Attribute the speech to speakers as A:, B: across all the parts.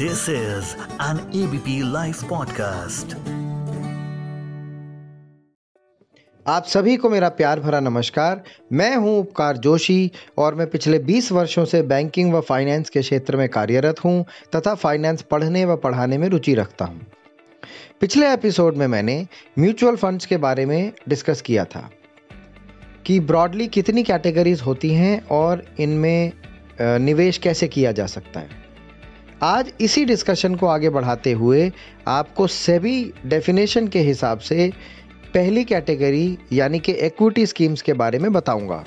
A: This is an ABP Life podcast.
B: आप सभी को मेरा प्यार भरा नमस्कार। मैं हूँ उपकार जोशी और मैं पिछले 20 वर्षों से बैंकिंग व फाइनेंस के क्षेत्र में कार्यरत हूँ तथा फाइनेंस पढ़ने व पढ़ाने में रुचि रखता हूँ। पिछले एपिसोड में मैंने म्यूचुअल फंड्स के बारे में डिस्कस किया था कि ब्रॉडली कितनी कैटेगरीज होती हैं और इनमें निवेश कैसे किया जा सकता है। आज इसी डिस्कशन को आगे बढ़ाते हुए आपको सेबी डेफिनेशन के हिसाब से पहली कैटेगरी यानी कि इक्विटी स्कीम्स के बारे में बताऊँगा।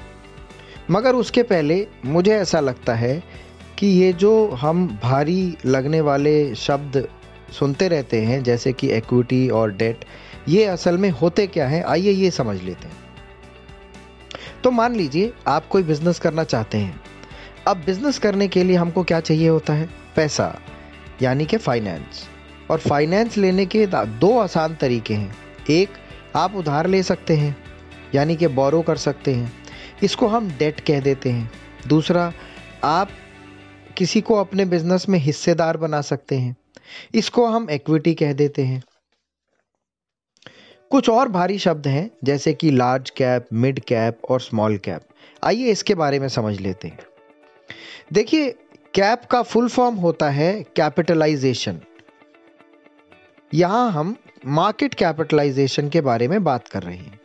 B: मगर उसके पहले मुझे ऐसा लगता है कि ये जो हम भारी लगने वाले शब्द सुनते रहते हैं, जैसे कि इक्विटी और डेट ये असल में होते क्या हैं? आइए ये समझ लेते हैं। तो मान लीजिए आप कोई बिज़नेस करना चाहते हैं। अब बिज़नेस करने के लिए हमको क्या चाहिए होता है? पैसा, यानी कि फाइनेंस और फाइनेंस लेने के दो आसान तरीके हैं। एक, आप उधार ले सकते हैं, यानी कि बोरो कर सकते हैं। इसको हम डेट कह देते हैं। दूसरा, आप किसी को अपने बिज़नेस में हिस्सेदार बना सकते हैं। इसको हम इक्विटी कह देते हैं। कुछ और भारी शब्द हैं, जैसे कि लार्ज कैप मिड कैप और स्मॉल कैप आइए इसके बारे में समझ लेते हैं। देखिए कैप का फुल फॉर्म होता है कैपिटलाइजेशन। यहाँ हम मार्केट कैपिटलाइजेशन के बारे में बात कर रहे हैं।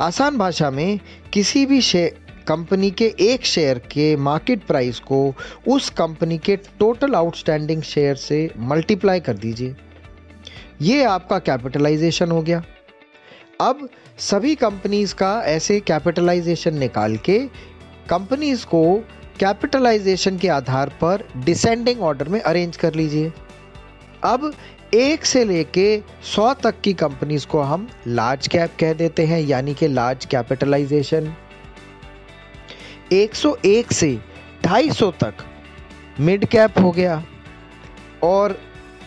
B: आसान भाषा में किसी भी शेयर कंपनी के एक शेयर के मार्केट प्राइस को उस कंपनी के टोटल आउटस्टैंडिंग शेयर से मल्टीप्लाई कर दीजिए। ये आपका कैपिटलाइजेशन हो गया। अब सभी कंपनीज़ का ऐसे कैपिटलाइजेशन निकाल के कंपनीज़ को कैपिटलाइजेशन के आधार पर डिसेंडिंग ऑर्डर में अरेंज कर लीजिए। अब एक से लेके सौ तक की कंपनीज़ को हम लार्ज कैप कह देते हैं, यानी कि लार्ज कैपिटलाइजेशन। 101 से 250 तक मिड कैप हो गया और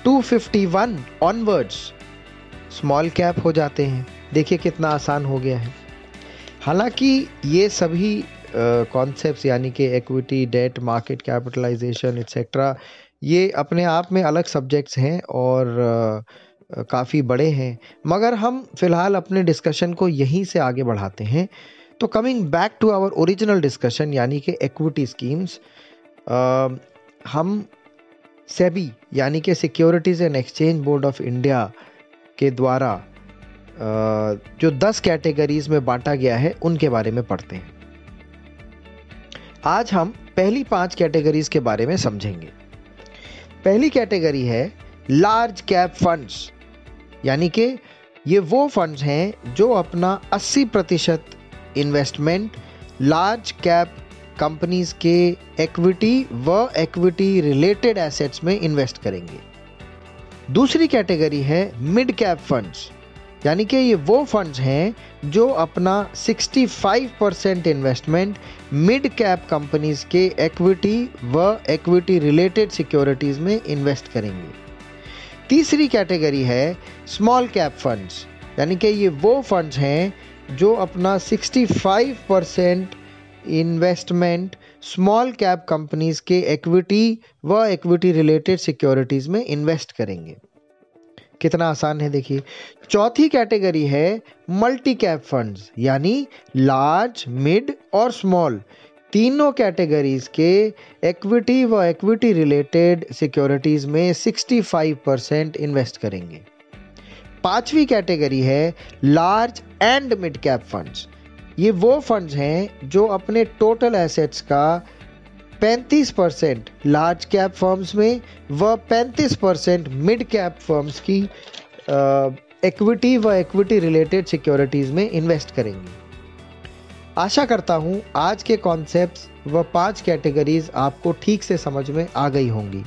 B: 251 ऑनवर्ड्स स्मॉल कैप हो जाते हैं। देखिए कितना आसान हो गया है। हालाँकि ये सभी कॉन्सेप्ट यानी कि equity debt market capitalisation etcetera ये अपने आप में अलग सब्जेक्ट्स हैं और काफ़ी बड़े हैं। मगर हम फ़िलहाल अपने डिस्कशन को यहीं से आगे बढ़ाते हैं। तो coming back to our original discussion यानी कि एक्विटी स्कीम्स हम सेबी यानी कि securities and exchange board of India के द्वारा जो दस कैटेगरीज में बांटा गया है, उनके बारे में पढ़ते हैं। आज हम पहली पाँच कैटेगरीज के बारे में समझेंगे। पहली कैटेगरी है लार्ज कैप फंड्स यानी कि ये वो फंड्स हैं जो अपना 80 प्रतिशत इन्वेस्टमेंट लार्ज कैप कंपनीज़ के एक्विटी व एक्विटी रिलेटेड एसेट्स में इन्वेस्ट करेंगे। दूसरी कैटेगरी है मिड कैप फंड्स यानी कि ये वो फंड्स हैं जो अपना 65 percent investment mid cap companies के एक्विटी व एक्विटी रिलेटेड सिक्योरिटीज में इन्वेस्ट करेंगे। तीसरी कैटेगरी है स्मॉल कैप फंड्स यानी कि ये वो फंड्स हैं जो अपना 65 percent investment small cap companies के एक्विटी व एक्विटी रिलेटेड सिक्योरिटीज में इन्वेस्ट करेंगे। कितना आसान है देखिए। चौथी कैटेगरी है मल्टी कैप फंड्स यानी लार्ज मिड और स्मॉल तीनों कैटेगरीज के इक्विटी व इक्विटी रिलेटेड सिक्योरिटीज में 65 परसेंट इन्वेस्ट करेंगे। पांचवी कैटेगरी है large and mid cap funds ये वो फंड्स हैं जो अपने टोटल एसेट्स का 35 परसेंट लार्ज कैप फर्म्स में व 35 परसेंट मिड कैप फर्म्स की इक्विटी व इक्विटी रिलेटेड सिक्योरिटीज़ में इन्वेस्ट करेंगे। आशा करता हूँ आज के कॉन्सेप्ट्स व पाँच कैटेगरीज आपको ठीक से समझ में आ गई होंगी।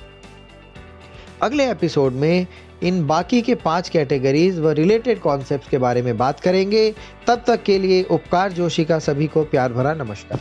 B: अगले एपिसोड में इन बाकी के पाँच कैटेगरीज व रिलेटेड कॉन्सेप्ट्स के बारे में बात करेंगे। तब तक के लिए उपकार जोशी का सभी को प्यार भरा नमस्कार।